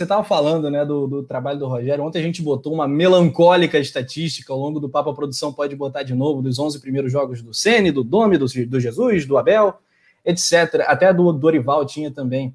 você estava falando né, do, do, trabalho do Rogério. Ontem a gente botou uma melancólica estatística ao longo do Papo a Produção pode botar de novo dos 11 primeiros jogos do Sene, do Domi, do, do Jesus, do Abel, etc. Até do Dorival tinha também.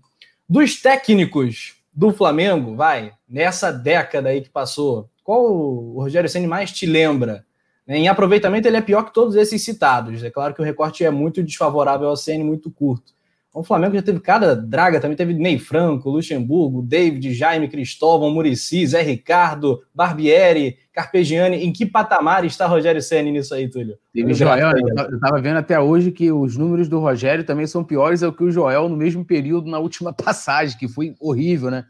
Dos técnicos do Flamengo, vai, nessa década aí que passou, qual o Rogério Ceni mais te lembra? Em aproveitamento, ele é pior que todos esses citados. É claro que o recorte é muito desfavorável ao Ceni, muito curto. O Flamengo já teve cada draga, também teve Ney Franco, Luxemburgo, David, Jaime, Cristóvão, Murici, Zé Ricardo, Barbieri, Carpegiani. Em que patamar está Rogério Senna nisso aí, Túlio? o Joel, eu estava vendo até hoje que os números do Rogério também são piores do que o Joel no mesmo período na última passagem, que foi horrível, né?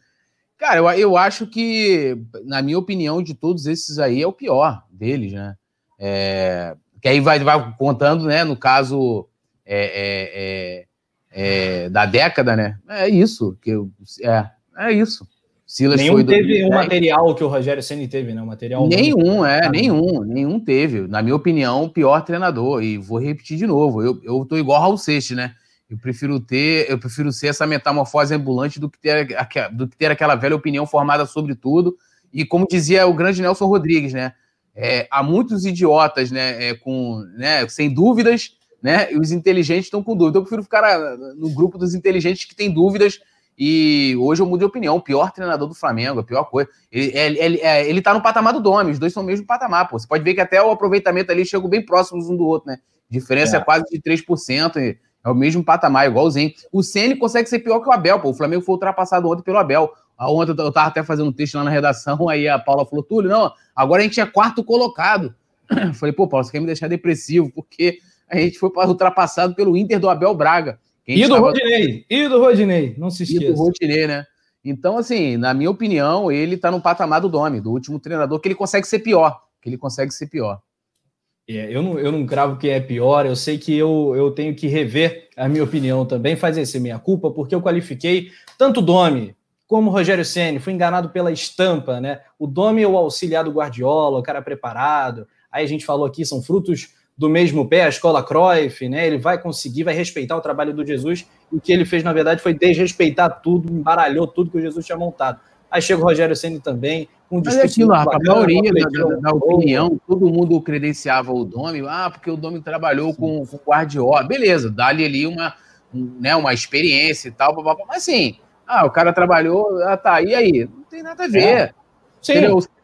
Cara, eu, eu acho que, na minha opinião, de todos esses aí, é o pior deles, né? É, que aí vai, vai contando, né? No caso, é, é, é da década, né? É isso. Que eu, é, é isso. Silas nenhum teve um material que o Rogério Ceni teve, né? Um material nenhum, é, nenhum, nenhum teve. Na minha opinião, o pior treinador. E vou repetir de novo. Eu, eu tô igual ao Seixas, né? Eu prefiro ter, eu prefiro ser essa metamorfose ambulante do que ter, do que ter aquela velha opinião formada sobre tudo. E como dizia o grande Nelson Rodrigues, né? É, há muitos idiotas, né? É, com, né? Sem dúvidas né? E os inteligentes estão com dúvida. Eu prefiro ficar no grupo dos inteligentes que têm dúvidas. E hoje eu mudei de opinião. O pior treinador do Flamengo, a pior coisa. Ele, ele, ele, é, ele tá no patamar do Domi, os dois são o mesmo patamar, pô. Você pode ver que até o aproveitamento ali chegou bem próximos um do outro, né? Diferença é, é quase de 3%. É o mesmo patamar, igualzinho. O Ceni consegue ser pior que o Abel, pô. O Flamengo foi ultrapassado ontem pelo Abel. Ontem eu tava até fazendo um texto lá na redação, aí a Paula falou, Túlio, não, agora a gente é quarto colocado. Eu falei, pô, Paulo, você quer me deixar depressivo, porque a gente foi ultrapassado pelo Inter do Abel Braga. E do estava... Rodinei, e do Rodinei, não se esqueça. E do Rodinei, né? Então, assim, na minha opinião, ele tá no patamar do Domi, do último treinador, que ele consegue ser pior. Que ele consegue ser pior. É, eu, não, eu não cravo que é pior, eu sei que eu, eu tenho que rever a minha opinião também, fazer esse minha culpa, porque eu qualifiquei tanto o Domi como o Rogério Senni, fui enganado pela estampa, né? O Domi é o auxiliar do Guardiola, o cara preparado. Aí a gente falou aqui, são frutos do mesmo pé, a escola Cruyff, né? Ele vai conseguir, vai respeitar o trabalho do Jesus. E o que ele fez, na verdade, foi desrespeitar tudo, embaralhou tudo que o Jesus tinha montado. Aí chega o Rogério Senna também, com um discurso. É a maioria da, da, opinião, todo mundo credenciava o Domi, ah, porque o Domi trabalhou com, com o Guardiola. Beleza, dá-lhe ali uma, um, né, uma experiência e tal, mas assim, ah, o cara trabalhou, ah, tá, e aí? Não tem nada a ver. É. Sim.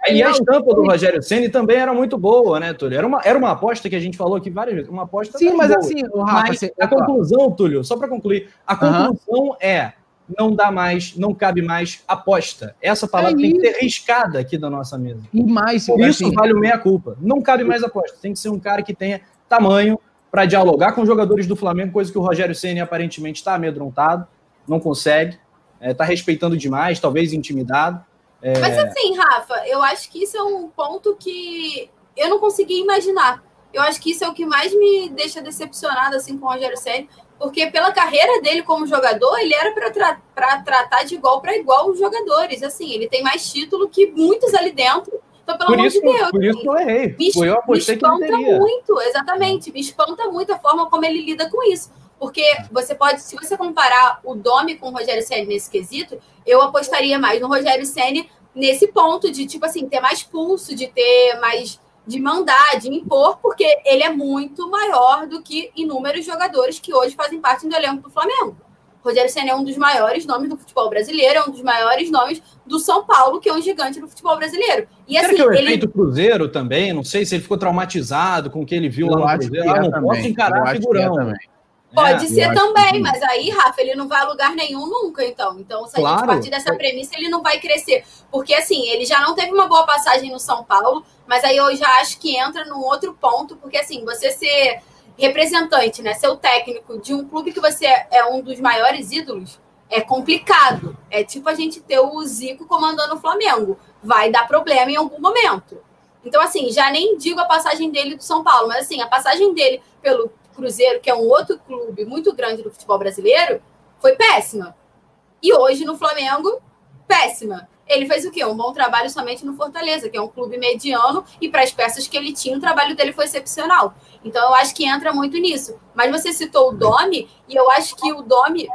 E a estampa do Rogério Ceni também era muito boa, né, Túlio? Era uma, era uma aposta que a gente falou aqui várias vezes. Uma aposta. Sim, mas boa. assim, o Rafa, mas a conclusão, Túlio, só para concluir, a conclusão é não dá mais, não cabe mais aposta. Essa palavra é tem que ser riscada aqui da nossa mesa. E mais, Por isso assim, vale o meia-culpa. Não cabe mais aposta. Tem que ser um cara que tenha tamanho para dialogar com os jogadores do Flamengo, coisa que o Rogério Ceni aparentemente está amedrontado, não consegue, está é, tá respeitando demais, talvez intimidado. É... Mas assim, Rafa, eu acho que isso é um ponto que eu não consegui imaginar. Eu acho que isso é o que mais me deixa decepcionada assim, com o Rogério Senna, porque pela carreira dele como jogador, ele era para tra tratar de igual para igual os jogadores. Assim, ele tem mais título que muitos ali dentro. Então, pelo por amor isso, de Deus. Por isso que eu errei. Me, eu me espanta muito, exatamente. Me espanta muito a forma como ele lida com isso. Porque você pode, se você comparar o Domi com o Rogério Senna nesse quesito, eu apostaria mais no Rogério Senna nesse ponto de, tipo assim, ter mais pulso, de ter mais. de mandar, de impor, porque ele é muito maior do que inúmeros jogadores que hoje fazem parte do elenco do Flamengo. Rogério Senna é um dos maiores nomes do futebol brasileiro, é um dos maiores nomes do São Paulo, que é um gigante do futebol brasileiro. E Será assim, que é o ele... efeito Cruzeiro também? Não sei se ele ficou traumatizado com o que ele viu eu lá no Cruzeiro. Ah, não posso encarar eu figurão. É Pode é, ser também, que... mas aí, Rafa, ele não vai a lugar nenhum nunca, então. Então, se claro. a gente partir dessa premissa, ele não vai crescer. Porque, assim, ele já não teve uma boa passagem no São Paulo, mas aí eu já acho que entra num outro ponto, porque, assim, você ser representante, né, ser o técnico de um clube que você é um dos maiores ídolos, é complicado. É tipo a gente ter o Zico comandando o Flamengo. Vai dar problema em algum momento. Então, assim, já nem digo a passagem dele do São Paulo, mas, assim, a passagem dele pelo Cruzeiro, que é um outro clube muito grande do futebol brasileiro, foi péssima. E hoje no Flamengo, péssima. Ele fez o quê? Um bom trabalho somente no Fortaleza, que é um clube mediano, e para as peças que ele tinha, o trabalho dele foi excepcional. Então eu acho que entra muito nisso. Mas você citou o Domi, e eu acho que o Domi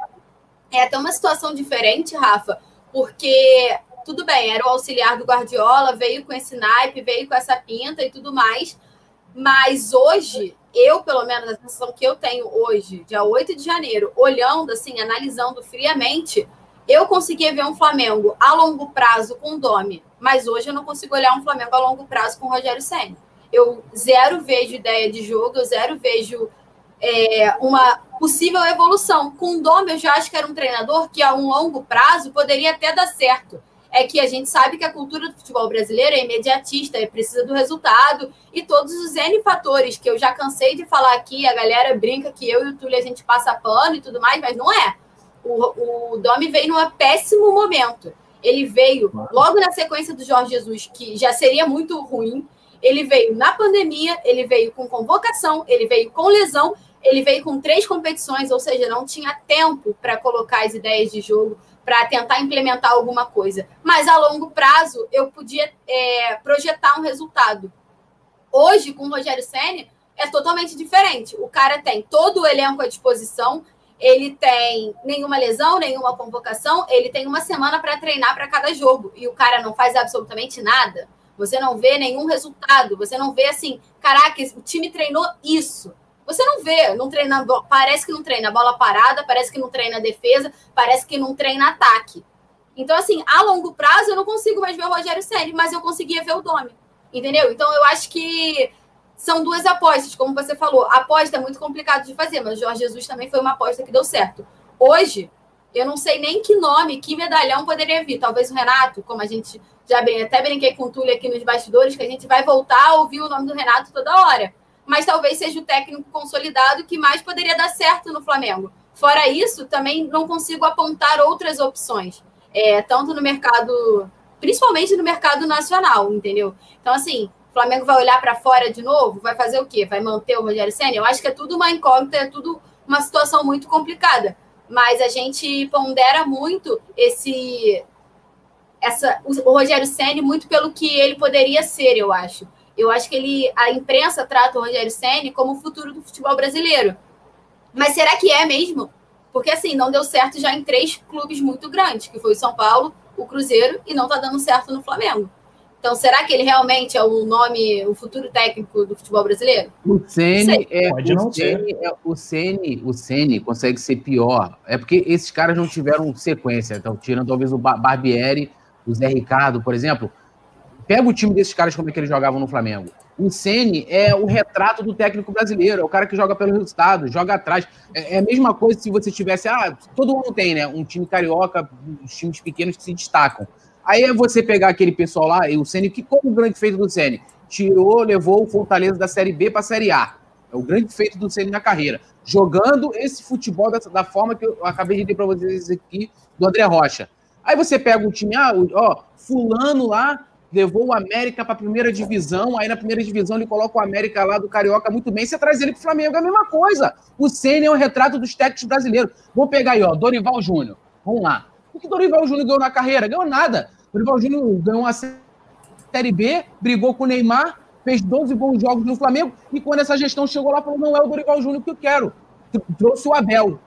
é até uma situação diferente, Rafa, porque tudo bem, era o auxiliar do Guardiola, veio com esse naipe, veio com essa pinta e tudo mais. Mas hoje, eu, pelo menos, a sensação que eu tenho hoje, dia 8 de janeiro, olhando assim, analisando friamente, eu conseguia ver um Flamengo a longo prazo com o Domi, mas hoje eu não consigo olhar um Flamengo a longo prazo com o Rogério Senna. Eu zero vejo ideia de jogo, eu zero vejo é, uma possível evolução. Com o Domi, eu já acho que era um treinador que a um longo prazo poderia até dar certo é que a gente sabe que a cultura do futebol brasileiro é imediatista, é precisa do resultado e todos os N fatores que eu já cansei de falar aqui, a galera brinca que eu e o Túlio a gente passa pano e tudo mais, mas não é. O, o Domi veio num péssimo momento. Ele veio logo na sequência do Jorge Jesus, que já seria muito ruim. Ele veio na pandemia, ele veio com convocação, ele veio com lesão, ele veio com três competições, ou seja, não tinha tempo para colocar as ideias de jogo, para tentar implementar alguma coisa. Mas a longo prazo eu podia é, projetar um resultado. Hoje, com o Rogério Senni, é totalmente diferente. O cara tem todo o elenco à disposição, ele tem nenhuma lesão, nenhuma convocação, ele tem uma semana para treinar para cada jogo e o cara não faz absolutamente nada. Você não vê nenhum resultado, você não vê assim, caraca, o time treinou isso. Você não vê, não treina, parece que não treina bola parada, parece que não treina defesa, parece que não treina ataque. Então, assim, a longo prazo eu não consigo mais ver o Rogério Ceni, mas eu conseguia ver o Domi. Entendeu? Então, eu acho que são duas apostas, como você falou. A aposta é muito complicado de fazer, mas o Jorge Jesus também foi uma aposta que deu certo. Hoje, eu não sei nem que nome, que medalhão poderia vir. Talvez o Renato, como a gente já bem, até brinquei com o Túlio aqui nos bastidores, que a gente vai voltar a ouvir o nome do Renato toda hora mas talvez seja o técnico consolidado que mais poderia dar certo no Flamengo. Fora isso, também não consigo apontar outras opções, é, tanto no mercado, principalmente no mercado nacional, entendeu? Então, assim, o Flamengo vai olhar para fora de novo, vai fazer o quê? Vai manter o Rogério Senna? Eu acho que é tudo uma incógnita, é tudo uma situação muito complicada. Mas a gente pondera muito esse essa, o Rogério Senna muito pelo que ele poderia ser, eu acho. Eu acho que ele, a imprensa trata o Rogério Ceni como o futuro do futebol brasileiro. Mas será que é mesmo? Porque assim, não deu certo já em três clubes muito grandes, que foi o São Paulo, o Cruzeiro e não está dando certo no Flamengo. Então, será que ele realmente é o nome, o futuro técnico do futebol brasileiro? O Ceni é, Pode não ser. É, o Ceni, o Ceni consegue ser pior. É porque esses caras não tiveram sequência. Então, tirando talvez o Barbieri, o Zé Ricardo, por exemplo, Pega o time desses caras como é que eles jogavam no Flamengo. O Ceni é o retrato do técnico brasileiro, é o cara que joga pelo resultado, joga atrás. É, é a mesma coisa se você tivesse, ah, todo mundo tem, né? Um time carioca, os times pequenos que se destacam. Aí é você pegar aquele pessoal lá, e o Ceni, que como o grande feito do Ceni, tirou, levou o Fortaleza da Série B para a Série A. É o grande feito do Ceni na carreira, jogando esse futebol dessa, da forma que eu acabei de dizer para vocês aqui do André Rocha. Aí você pega o time, ah, ó, fulano lá levou o América para a primeira divisão, aí na primeira divisão ele coloca o América lá do Carioca muito bem, você traz ele para o Flamengo, é a mesma coisa. O Senna é um retrato dos técnicos brasileiros. Vou pegar aí, ó, Dorival Júnior. Vamos lá. O que Dorival Júnior ganhou na carreira? Ganhou nada. Dorival Júnior ganhou uma Série B, brigou com o Neymar, fez 12 bons jogos no Flamengo, e quando essa gestão chegou lá, falou: não é o Dorival Júnior que eu quero. Trouxe o Abel.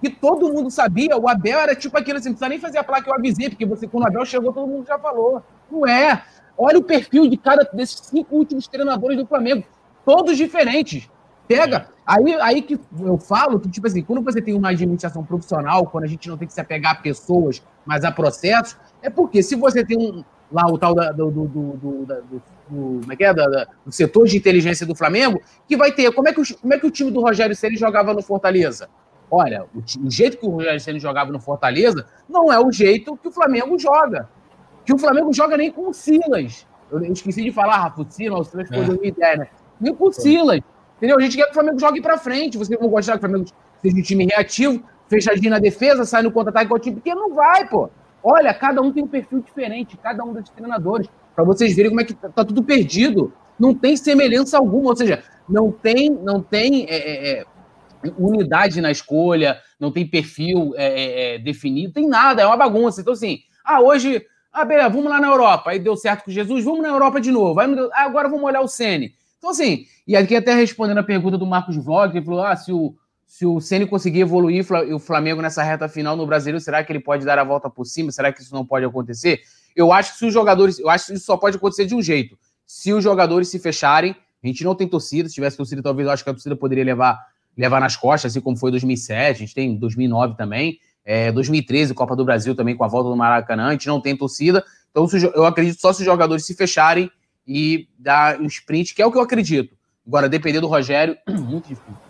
Que todo mundo sabia, o Abel era tipo aquilo assim, não precisa nem fazer a placa, eu avisei, porque você, quando o Abel chegou, todo mundo já falou. Não é. Olha o perfil de cada desses cinco últimos treinadores do Flamengo. Todos diferentes. Pega. Aí, aí que eu falo que, tipo assim, quando você tem uma administração profissional, quando a gente não tem que se apegar a pessoas, mas a processos, é porque se você tem um, lá o tal da, do, do, do, do, do, como é que é? Da, da, do setor de inteligência do Flamengo, que vai ter. Como é que o, como é que o time do Rogério Ceni jogava no Fortaleza? Olha, o, o jeito que o Rogério Ceni jogava no Fortaleza não é o jeito que o Flamengo joga que o Flamengo joga nem com o Silas. Eu esqueci de falar, Rafa, o Silas, o Silas foi é. 2010, né? Nem com o Silas. Entendeu? A gente quer que o Flamengo jogue pra frente. Vocês vão gostar que o Flamengo seja um time reativo, fechadinho na defesa, sai no contra-ataque com o time, porque não vai, pô. Olha, cada um tem um perfil diferente, cada um dos treinadores, para vocês verem como é que tá, tá, tudo perdido. Não tem semelhança alguma, ou seja, não tem, não tem é, é, é unidade na escolha, não tem perfil é, é, é, definido, tem nada, é uma bagunça. Então, assim, ah, hoje ah, beleza, vamos lá na Europa. Aí deu certo com Jesus, vamos na Europa de novo. Aí ah, agora vamos olhar o Sene. Então, assim, e aqui até respondendo a pergunta do Marcos Vlog, ele falou: ah, se o, se o Ceni conseguir evoluir o Flamengo nessa reta final no Brasileiro, será que ele pode dar a volta por cima? Será que isso não pode acontecer? Eu acho que se os jogadores, eu acho que isso só pode acontecer de um jeito. Se os jogadores se fecharem, a gente não tem torcida, se tivesse torcida, talvez eu acho que a torcida poderia levar, levar nas costas, assim como foi 2007, a gente tem 2009 também, é, 2013, Copa do Brasil também com a volta do Maracanã, a gente não tem torcida. Então eu acredito só se os jogadores se fecharem e dar um sprint, que é o que eu acredito. Agora, depender do Rogério, muito difícil.